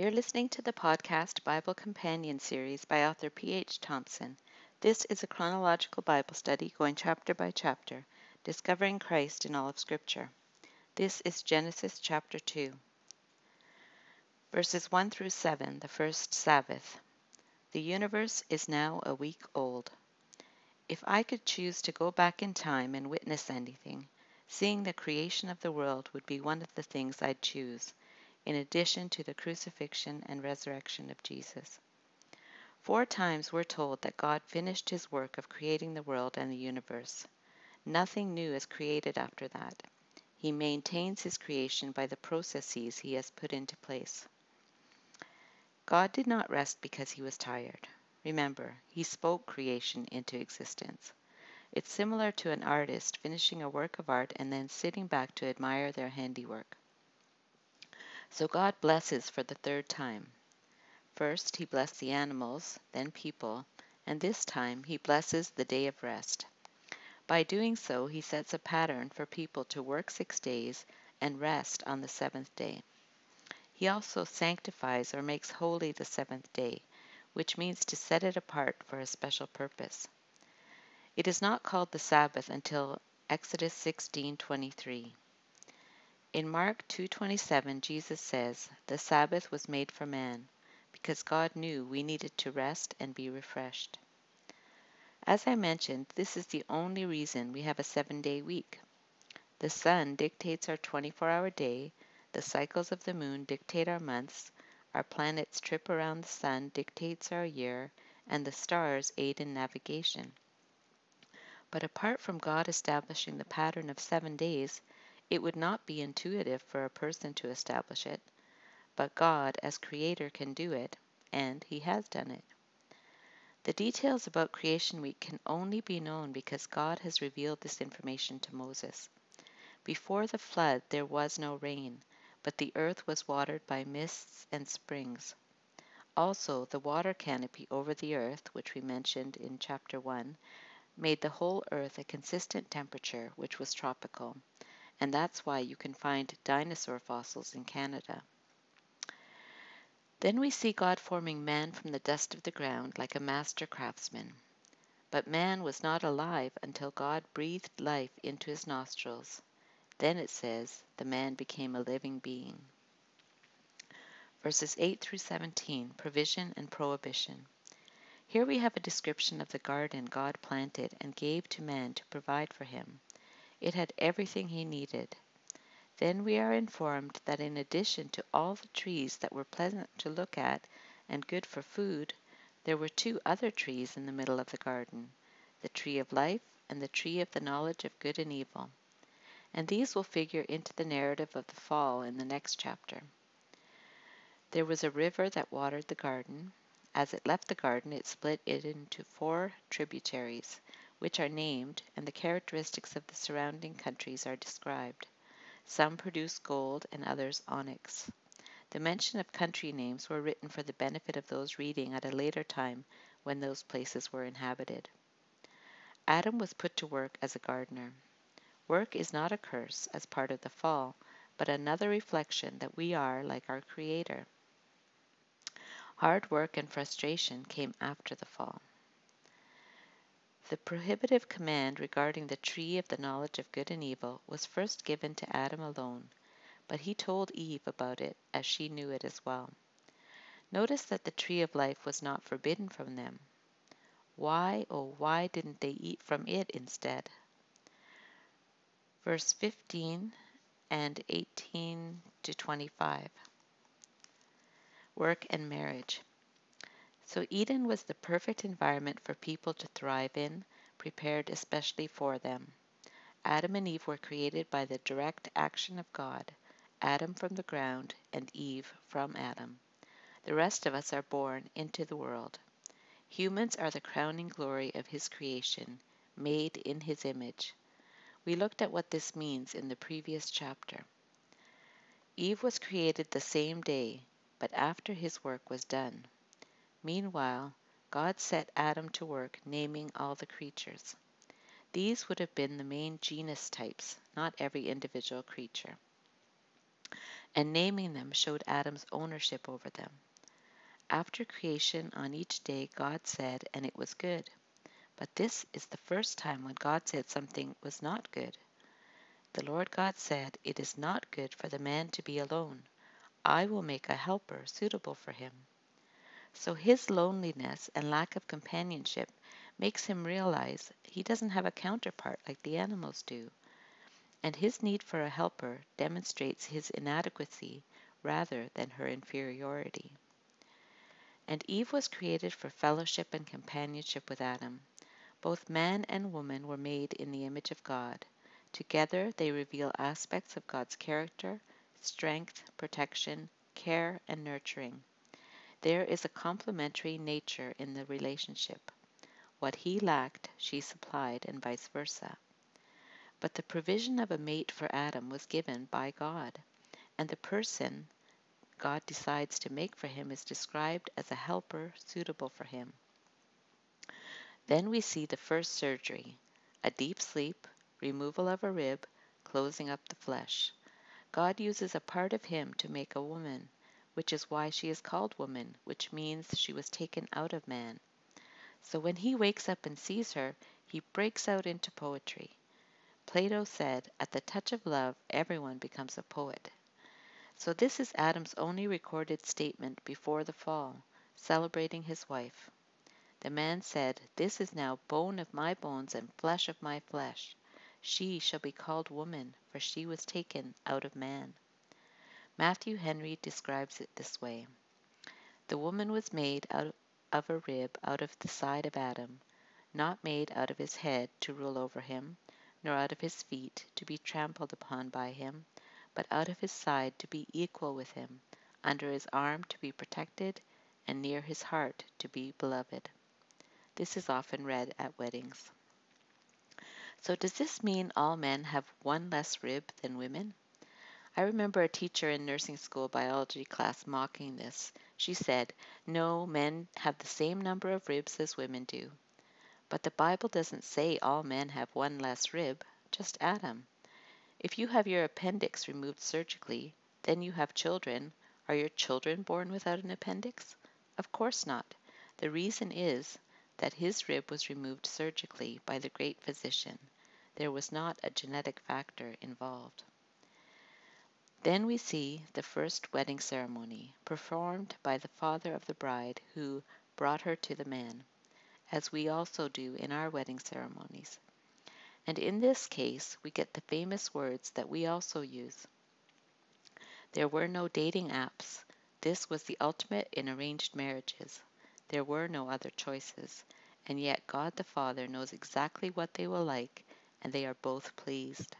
You're listening to the podcast Bible Companion series by author P.H. Thompson. This is a chronological Bible study going chapter by chapter, discovering Christ in all of Scripture. This is Genesis chapter 2. Verses 1 through 7, the first Sabbath. The universe is now a week old. If I could choose to go back in time and witness anything, seeing the creation of the world would be one of the things I'd choose in addition to the crucifixion and resurrection of Jesus. Four times we're told that God finished his work of creating the world and the universe. Nothing new is created after that. He maintains his creation by the processes he has put into place. God did not rest because he was tired. Remember, he spoke creation into existence. It's similar to an artist finishing a work of art and then sitting back to admire their handiwork. So God blesses for the third time. First, he blessed the animals, then people, and this time he blesses the day of rest. By doing so, he sets a pattern for people to work six days and rest on the seventh day. He also sanctifies or makes holy the seventh day, which means to set it apart for a special purpose. It is not called the Sabbath until Exodus 16:23. In Mark 2:27 Jesus says, "The Sabbath was made for man, because God knew we needed to rest and be refreshed." As I mentioned, this is the only reason we have a 7-day week. The sun dictates our 24-hour day, the cycles of the moon dictate our months, our planet's trip around the sun dictates our year, and the stars aid in navigation. But apart from God establishing the pattern of 7 days, it would not be intuitive for a person to establish it, but God as Creator can do it, and He has done it. The details about Creation Week can only be known because God has revealed this information to Moses. Before the flood, there was no rain, but the earth was watered by mists and springs. Also, the water canopy over the earth, which we mentioned in chapter 1, made the whole earth a consistent temperature, which was tropical and that's why you can find dinosaur fossils in Canada. Then we see God forming man from the dust of the ground like a master craftsman. But man was not alive until God breathed life into his nostrils. Then it says, the man became a living being. Verses 8 through 17 Provision and Prohibition. Here we have a description of the garden God planted and gave to man to provide for him. It had everything he needed. Then we are informed that in addition to all the trees that were pleasant to look at and good for food, there were two other trees in the middle of the garden, the tree of life and the tree of the knowledge of good and evil. And these will figure into the narrative of the fall in the next chapter. There was a river that watered the garden. As it left the garden, it split it into four tributaries, which are named, and the characteristics of the surrounding countries are described. Some produce gold and others onyx. The mention of country names were written for the benefit of those reading at a later time when those places were inhabited. Adam was put to work as a gardener. Work is not a curse as part of the fall, but another reflection that we are like our Creator. Hard work and frustration came after the fall. The prohibitive command regarding the tree of the knowledge of good and evil was first given to Adam alone, but he told Eve about it as she knew it as well. Notice that the tree of life was not forbidden from them. Why, oh, why didn't they eat from it instead? Verse 15 and 18 to 25. Work and marriage. So Eden was the perfect environment for people to thrive in, prepared especially for them. Adam and Eve were created by the direct action of God, Adam from the ground and Eve from Adam. The rest of us are born into the world. Humans are the crowning glory of His creation, made in His image. We looked at what this means in the previous chapter. Eve was created the same day, but after his work was done. Meanwhile, God set Adam to work naming all the creatures. These would have been the main genus types, not every individual creature. and naming them showed Adam's ownership over them. After creation on each day, God said, and it was good. But this is the first time when God said something was not good. The Lord God said, It is not good for the man to be alone. I will make a helper suitable for him. So his loneliness and lack of companionship makes him realize he doesn't have a counterpart like the animals do and his need for a helper demonstrates his inadequacy rather than her inferiority. And Eve was created for fellowship and companionship with Adam. Both man and woman were made in the image of God. Together they reveal aspects of God's character, strength, protection, care, and nurturing. There is a complementary nature in the relationship. What he lacked, she supplied, and vice versa. But the provision of a mate for Adam was given by God, and the person God decides to make for him is described as a helper suitable for him. Then we see the first surgery a deep sleep, removal of a rib, closing up the flesh. God uses a part of him to make a woman, which is why she is called woman, which means she was taken out of man. So when he wakes up and sees her, he breaks out into poetry. Plato said, At the touch of love, everyone becomes a poet. So this is Adam's only recorded statement before the fall, celebrating his wife. The man said, This is now bone of my bones and flesh of my flesh. She shall be called woman, for she was taken out of man. Matthew Henry describes it this way The woman was made out of a rib out of the side of Adam, not made out of his head to rule over him, nor out of his feet to be trampled upon by him, but out of his side to be equal with him, under his arm to be protected, and near his heart to be beloved. This is often read at weddings. So, does this mean all men have one less rib than women? I remember a teacher in nursing school biology class mocking this. She said, No, men have the same number of ribs as women do. But the Bible doesn't say all men have one less rib, just Adam. If you have your appendix removed surgically, then you have children. Are your children born without an appendix? Of course not. The reason is that his rib was removed surgically by the great physician. There was not a genetic factor involved. Then we see the first wedding ceremony, performed by the father of the bride who brought her to the man as we also do in our wedding ceremonies. And in this case, we get the famous words that we also use. There were no dating apps. This was the ultimate in arranged marriages. There were no other choices. And yet God the Father knows exactly what they will like, and they are both pleased.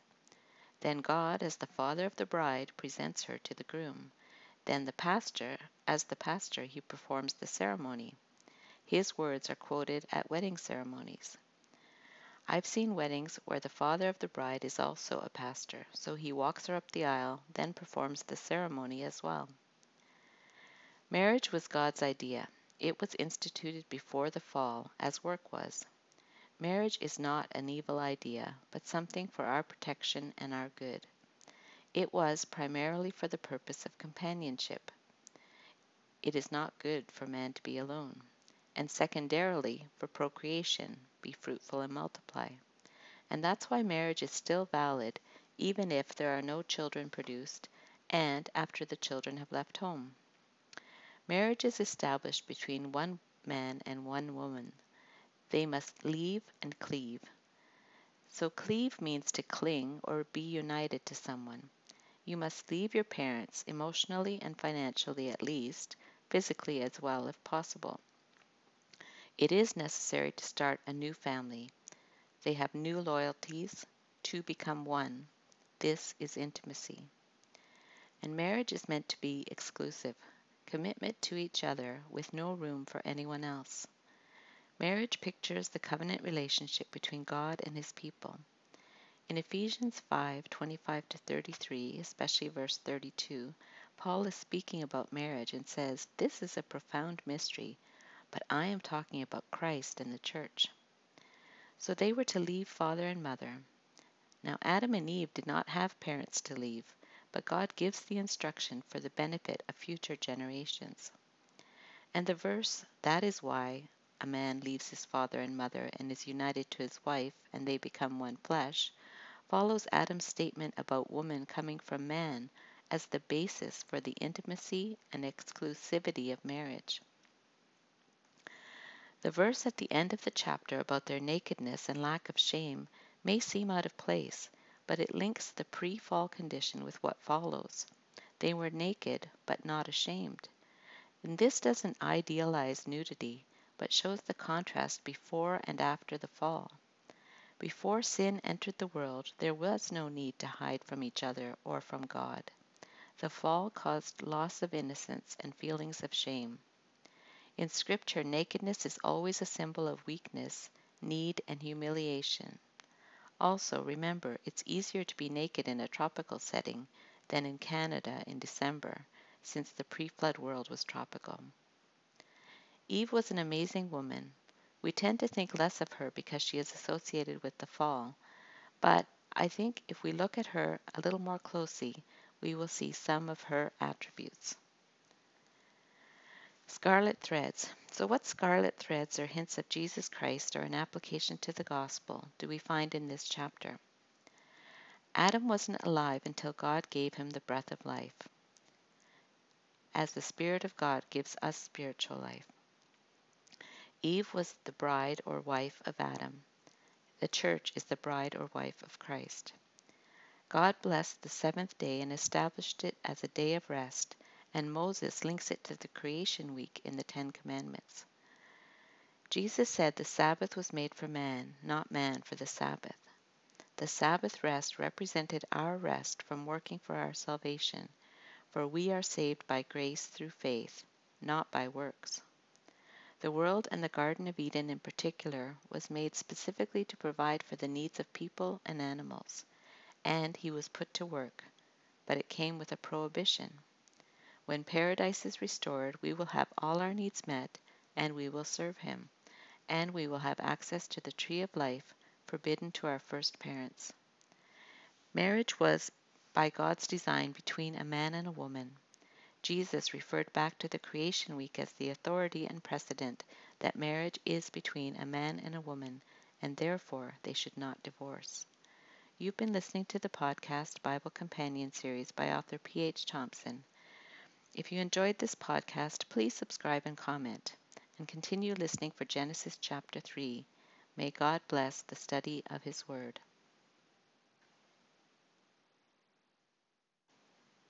Then God, as the father of the bride, presents her to the groom. Then the pastor, as the pastor, he performs the ceremony. His words are quoted at wedding ceremonies. I've seen weddings where the father of the bride is also a pastor, so he walks her up the aisle, then performs the ceremony as well. Marriage was God's idea. It was instituted before the fall, as work was. Marriage is not an evil idea, but something for our protection and our good. It was primarily for the purpose of companionship. It is not good for man to be alone and secondarily for procreation, be fruitful and multiply. And that's why marriage is still valid even if there are no children produced and after the children have left home. Marriage is established between one man and one woman. They must leave and cleave. So cleave means to cling or be united to someone. You must leave your parents emotionally and financially at least, physically as well if possible. It is necessary to start a new family. They have new loyalties. to become one. This is intimacy. And marriage is meant to be exclusive, commitment to each other with no room for anyone else. Marriage pictures the covenant relationship between God and his people. In Ephesians 5:25 to 33, especially verse 32, Paul is speaking about marriage and says, This is a profound mystery but I am talking about Christ and the church. So they were to leave father and mother. Now Adam and Eve did not have parents to leave, but God gives the instruction for the benefit of future generations. And the verse, that is why a man leaves his father and mother and is united to his wife, and they become one flesh, follows Adam's statement about woman coming from man as the basis for the intimacy and exclusivity of marriage. The verse at the end of the chapter about their nakedness and lack of shame may seem out of place, but it links the pre fall condition with what follows. They were naked, but not ashamed. And this doesn't idealize nudity, but shows the contrast before and after the fall. Before sin entered the world, there was no need to hide from each other or from God. The fall caused loss of innocence and feelings of shame. In Scripture, nakedness is always a symbol of weakness, need, and humiliation. Also, remember, it's easier to be naked in a tropical setting than in Canada in December, since the pre flood world was tropical. Eve was an amazing woman. We tend to think less of her because she is associated with the fall, but I think if we look at her a little more closely, we will see some of her attributes. Scarlet threads. So, what scarlet threads or hints of Jesus Christ or an application to the gospel do we find in this chapter? Adam wasn't alive until God gave him the breath of life, as the Spirit of God gives us spiritual life. Eve was the bride or wife of Adam. The church is the bride or wife of Christ. God blessed the seventh day and established it as a day of rest and Moses links it to the creation week in the Ten Commandments. Jesus said the Sabbath was made for man, not man for the Sabbath. The Sabbath rest represented our rest from working for our salvation, for we are saved by grace through faith, not by works. The world and the Garden of Eden in particular was made specifically to provide for the needs of people and animals, and he was put to work, but it came with a prohibition. When paradise is restored, we will have all our needs met, and we will serve him, and we will have access to the tree of life forbidden to our first parents. Marriage was by God's design between a man and a woman. Jesus referred back to the creation week as the authority and precedent that marriage is between a man and a woman, and therefore they should not divorce. You've been listening to the podcast Bible Companion series by author P.H. Thompson. If you enjoyed this podcast, please subscribe and comment, and continue listening for Genesis chapter 3. May God bless the study of His Word.